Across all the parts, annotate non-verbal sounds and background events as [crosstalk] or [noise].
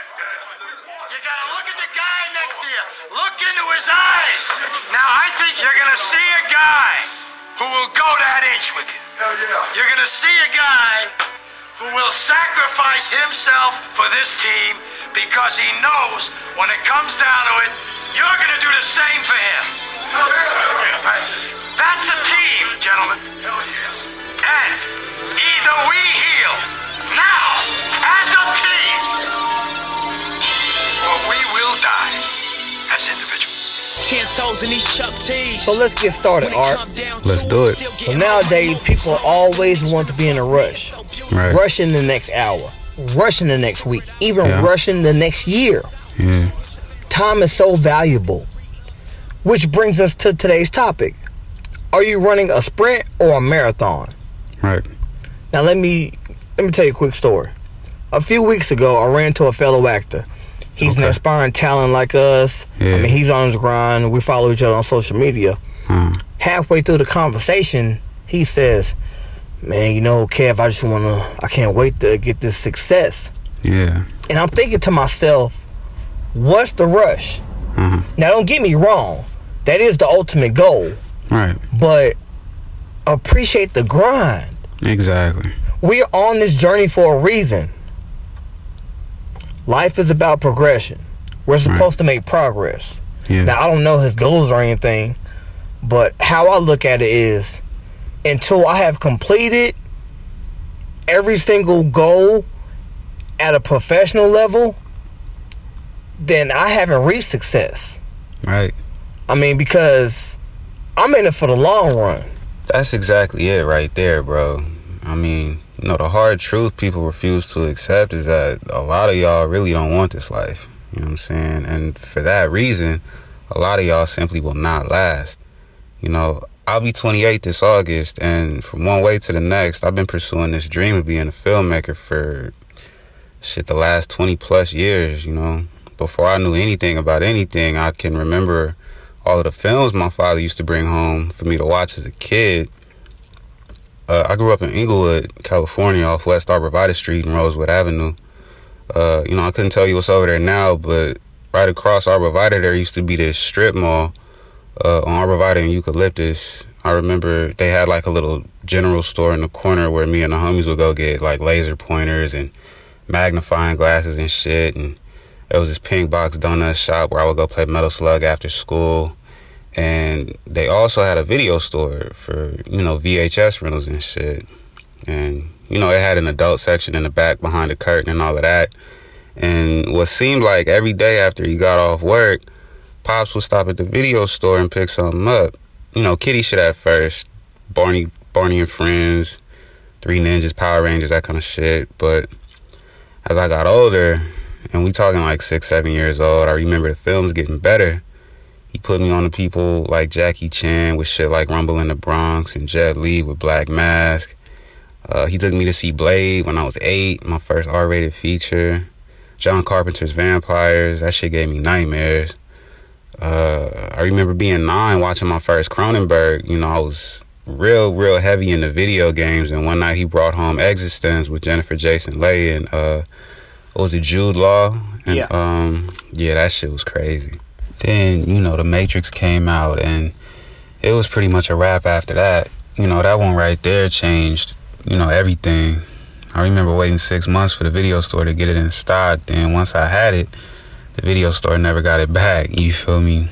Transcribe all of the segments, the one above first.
You gotta look at the guy next to you. Look into his eyes. Now, I think you're gonna see a guy who will go that inch with you. Hell yeah. You're gonna see a guy who will sacrifice himself for this team because he knows when it comes down to it, you're gonna do the same for him. Hell yeah. Toes in these Chuck T's. So let's get started, Art. Let's do it. So nowadays, people always want to be in a rush. Right. Rushing the next hour, rushing the next week, even Yeah. rushing the next year. Yeah. Time is so valuable. Which brings us to today's topic. Are you running a sprint or a marathon? Right. Now let me let me tell you a quick story. A few weeks ago, I ran to a fellow actor. He's an aspiring talent like us. Yeah. I mean, he's on his grind. We follow each other on social media. Uh, Halfway through the conversation, he says, "Man, you know, Kev, I just wanna. I can't wait to get this success." yeah. And I'm thinking to myself, "What's the rush?" Uh-huh. Now, don't get me wrong. That is the ultimate goal, Right. but appreciate the grind. Exactly. We're on this journey for a reason. Life is about progression. We're supposed to make progress. Yeah. Now, I don't know his goals or anything, but how I look at it is until I have completed every single goal at a professional level, then I haven't reached success. Right. I mean, because I'm in it for the long run. That's exactly it right there, bro. I mean, you know, the hard truth people refuse to accept is that a lot of y'all really don't want this life. You know what I'm saying? And for that reason, a lot of y'all simply will not last. You know, I'll be 28 this August, and from one way to the next, I've been pursuing this dream of being a filmmaker for shit the last 20 plus years, you know. Before I knew anything about anything, I can remember all of the films my father used to bring home for me to watch as a kid. Uh, I grew up in Inglewood, California, off West Arborvitae Street and Rosewood Avenue. Uh, you know, I couldn't tell you what's over there now, but right across Arborvitae, there used to be this strip mall uh, on Arborvitae and Eucalyptus. I remember they had like a little general store in the corner where me and the homies would go get like laser pointers and magnifying glasses and shit. And there was this pink box donut shop where I would go play Metal Slug after school. And they also had a video store for, you know, VHS rentals and shit. And, you know, it had an adult section in the back behind the curtain and all of that. And what seemed like every day after you got off work, Pops would stop at the video store and pick something up. You know, kitty shit at first. Barney Barney and Friends, Three Ninjas, Power Rangers, that kind of shit. But as I got older, and we talking like six, seven years old, I remember the films getting better. He put me on to people like Jackie Chan with shit like Rumble in the Bronx and Jet Li with Black Mask. Uh, he took me to see Blade when I was eight, my first R-rated feature. John Carpenter's Vampires, that shit gave me nightmares. Uh, I remember being nine watching my first Cronenberg. You know, I was real, real heavy into video games, and one night he brought home eXistenZ with Jennifer Jason Leigh and uh, what was it Jude Law? And, Yeah. Um, yeah, that shit was crazy. Then you know, The Matrix came out, and it was pretty much a wrap after that. You know, that one right there changed. You know, everything. I remember waiting six months for the video store to get it in stock. Then once I had it, the video store never got it back. You feel me?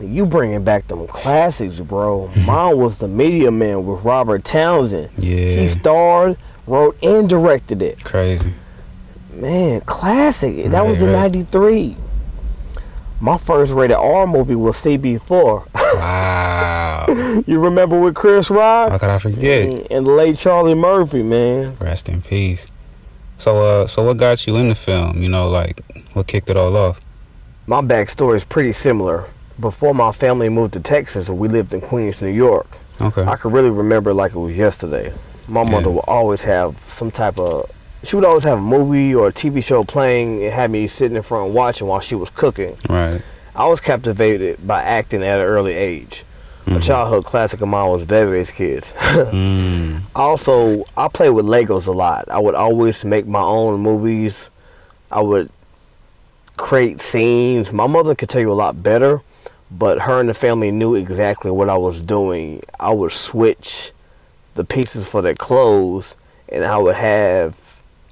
You bringing back them classics, bro. [laughs] Mine was the Meteor Man with Robert Townsend. Yeah. He starred, wrote, and directed it. Crazy. Man, classic. That was in Right, right. '93. My first rated R movie was CB4. Wow. [laughs] you remember with Chris Rock How could I forget? and, and the late Charlie Murphy, man. Rest in peace. So, uh, so what got you in the film? You know, like what kicked it all off? My backstory is pretty similar. Before my family moved to Texas, we lived in Queens, New York. Okay. I can really remember like it was yesterday. My mother Yeah. would always have some type of. She would always have a movie or a TV show playing and have me sitting in front watching while she was cooking. Right. I was captivated by acting at an early age. A Mhm. childhood classic of mine was Bebe's Kids. [laughs] Mm. also, I played with Legos a lot. I would always make my own movies. I would create scenes. My mother could tell you a lot better, but her and the family knew exactly what I was doing. I would switch the pieces for their clothes, and I would have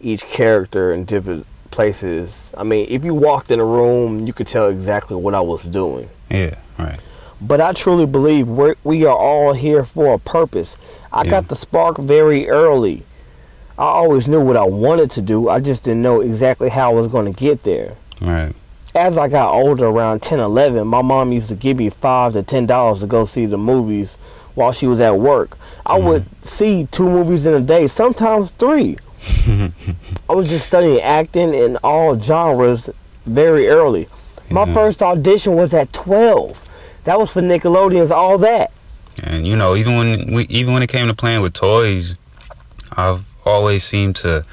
each character in different places. I mean, if you walked in a room, you could tell exactly what I was doing. Yeah, right. But I truly believe we're, we are all here for a purpose. I Yeah. got the spark very early. I always knew what I wanted to do. I just didn't know exactly how I was going to get there. Right. As I got older, around 10, 11, my mom used to give me 5 to $10 to go see the movies while she was at work. I mm-hmm. would see two movies in a day, sometimes three. [laughs] I was just studying acting in all genres very early. My Yeah. first audition was at 12. That was for Nickelodeon's All That. And you know, even when we, even when it came to playing with toys, I've always seemed to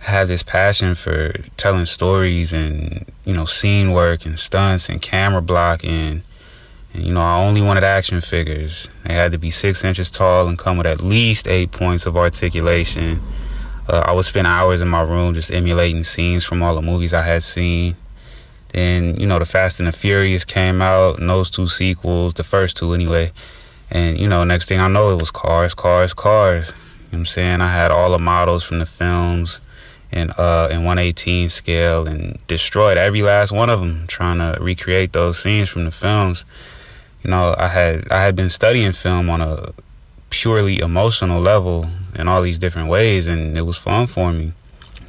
have this passion for telling stories and you know scene work and stunts and camera blocking. And you know, I only wanted action figures. They had to be six inches tall and come with at least eight points of articulation. Uh, I would spend hours in my room just emulating scenes from all the movies I had seen. Then, you know, The Fast and the Furious came out, and those two sequels, the first two anyway. And, you know, next thing I know, it was cars, cars, cars. You know I'm saying? I had all the models from the films in, uh, in 118 scale and destroyed every last one of them trying to recreate those scenes from the films. You know, I had I had been studying film on a purely emotional level in all these different ways, and it was fun for me.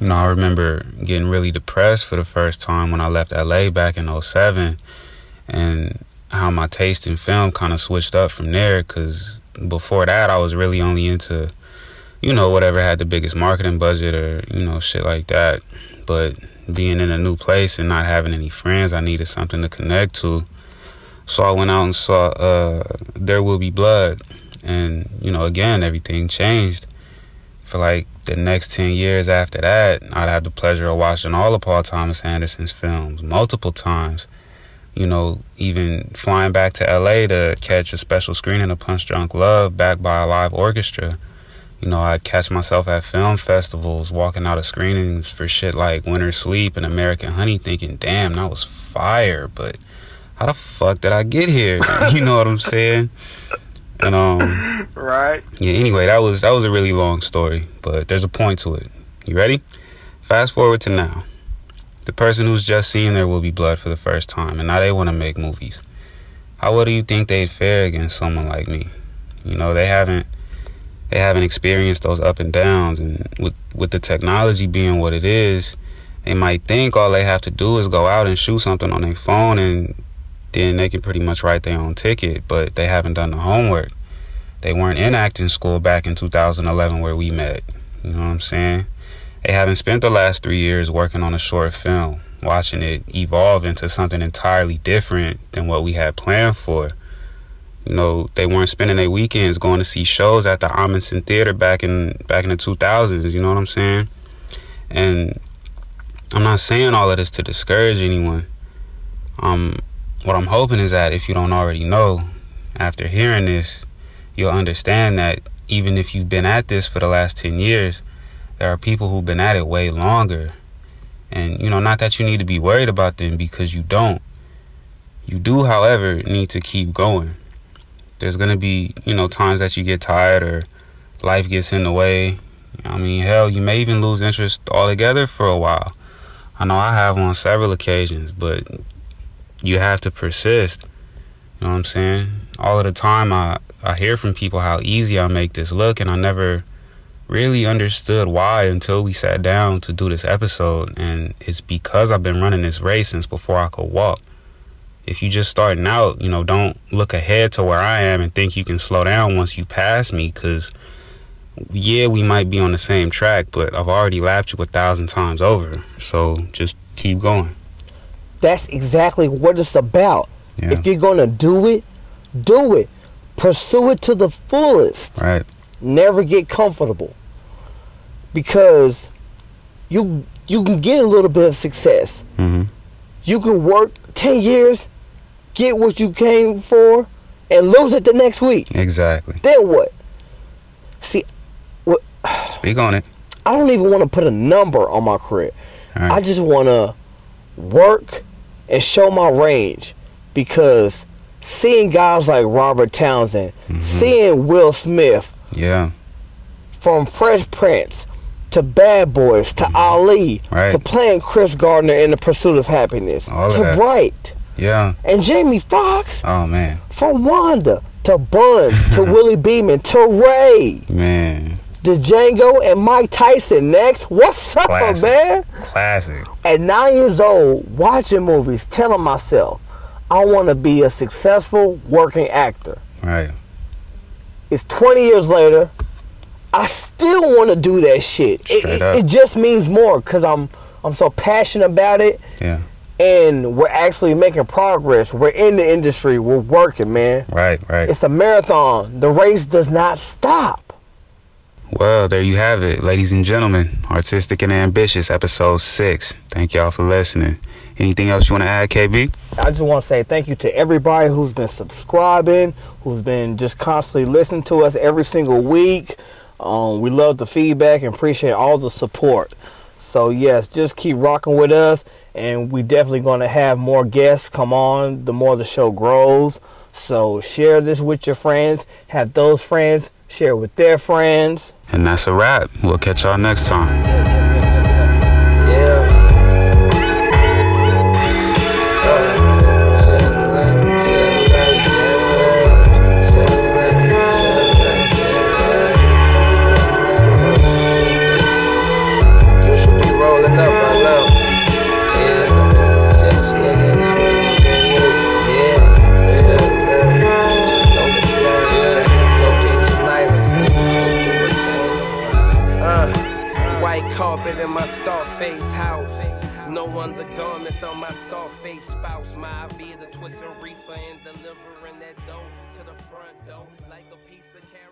You know, I remember getting really depressed for the first time when I left LA back in 07 and how my taste in film kind of switched up from there because before that I was really only into, you know, whatever had the biggest marketing budget or, you know, shit like that. But being in a new place and not having any friends, I needed something to connect to. So I went out and saw uh, There Will Be Blood. And, you know, again, everything changed. For like the next 10 years after that, I'd have the pleasure of watching all of Paul Thomas Anderson's films multiple times. You know, even flying back to LA to catch a special screening of Punch Drunk Love backed by a live orchestra. You know, I'd catch myself at film festivals, walking out of screenings for shit like Winter Sleep and American Honey, thinking, damn, that was fire, but how the fuck did I get here? [laughs] you know what I'm saying? And um [laughs] Right. yeah, anyway, that was that was a really long story, but there's a point to it. You ready? Fast forward to now. The person who's just seen There Will Be Blood for the first time, and now they want to make movies. How well do you think they'd fare against someone like me? You know, they haven't they haven't experienced those up and downs, and with with the technology being what it is, they might think all they have to do is go out and shoot something on their phone, and then they can pretty much write their own ticket. But they haven't done the homework they weren't in acting school back in 2011 where we met. You know what I'm saying? They haven't spent the last three years working on a short film, watching it evolve into something entirely different than what we had planned for. You know, they weren't spending their weekends going to see shows at the Ahmanson Theater back in back in the 2000s. You know what I'm saying? And I'm not saying all of this to discourage anyone. Um, what I'm hoping is that if you don't already know, after hearing this, you'll understand that even if you've been at this for the last 10 years, there are people who've been at it way longer. And, you know, not that you need to be worried about them because you don't. You do, however, need to keep going. There's going to be, you know, times that you get tired or life gets in the way. I mean, hell, you may even lose interest altogether for a while. I know I have on several occasions, but you have to persist. You know what I'm saying? All of the time, I, I hear from people how easy I make this look, and I never really understood why until we sat down to do this episode. And it's because I've been running this race since before I could walk. If you just starting out, you know, don't look ahead to where I am and think you can slow down once you pass me, because yeah, we might be on the same track, but I've already lapped you a thousand times over. So just keep going. That's exactly what it's about. Yeah. If you're gonna do it, do it. Pursue it to the fullest. Right. Never get comfortable. Because you you can get a little bit of success. Mm-hmm. You can work ten years, get what you came for, and lose it the next week. Exactly. Then what? See, what Speak on it. I don't even want to put a number on my career. Right. I just want to work and show my range because seeing guys like Robert Townsend, seeing Will Smith Yeah. from Fresh Prince to Bad Boys to Ali Mm-hmm. Right. to playing Chris Gardner in The Pursuit of Happiness All to. Bright Yeah. and Jamie Foxx Oh man. from Wanda to Buns [laughs] to Willie Beeman to Ray Man. to Django and Mike Tyson next. What's up, Classic. man? Classic. At nine years old, watching movies, telling myself, I want to be a successful working actor. Right. It's 20 years later. I still want to do that shit. It, it, it just means more because I'm I'm so passionate about it, Yeah. and we're actually making progress. We're in the industry. We're working, man. Right. Right. It's a marathon. The race does not stop. Well, there you have it, ladies and gentlemen. Artistic and Ambitious, episode six. Thank y'all for listening. Anything else you want to add, KB? I just want to say thank you to everybody who's been subscribing, who's been just constantly listening to us every single week. Um, we love the feedback and appreciate all the support. So yes, just keep rocking with us, and we definitely going to have more guests come on. The more the show grows, so share this with your friends. Have those friends share with their friends. And that's a wrap. We'll catch y'all next time. Scarface house. No undergarments on my Scarface spouse. My idea to twist a reefer and delivering that dough to the front door like a her own weight.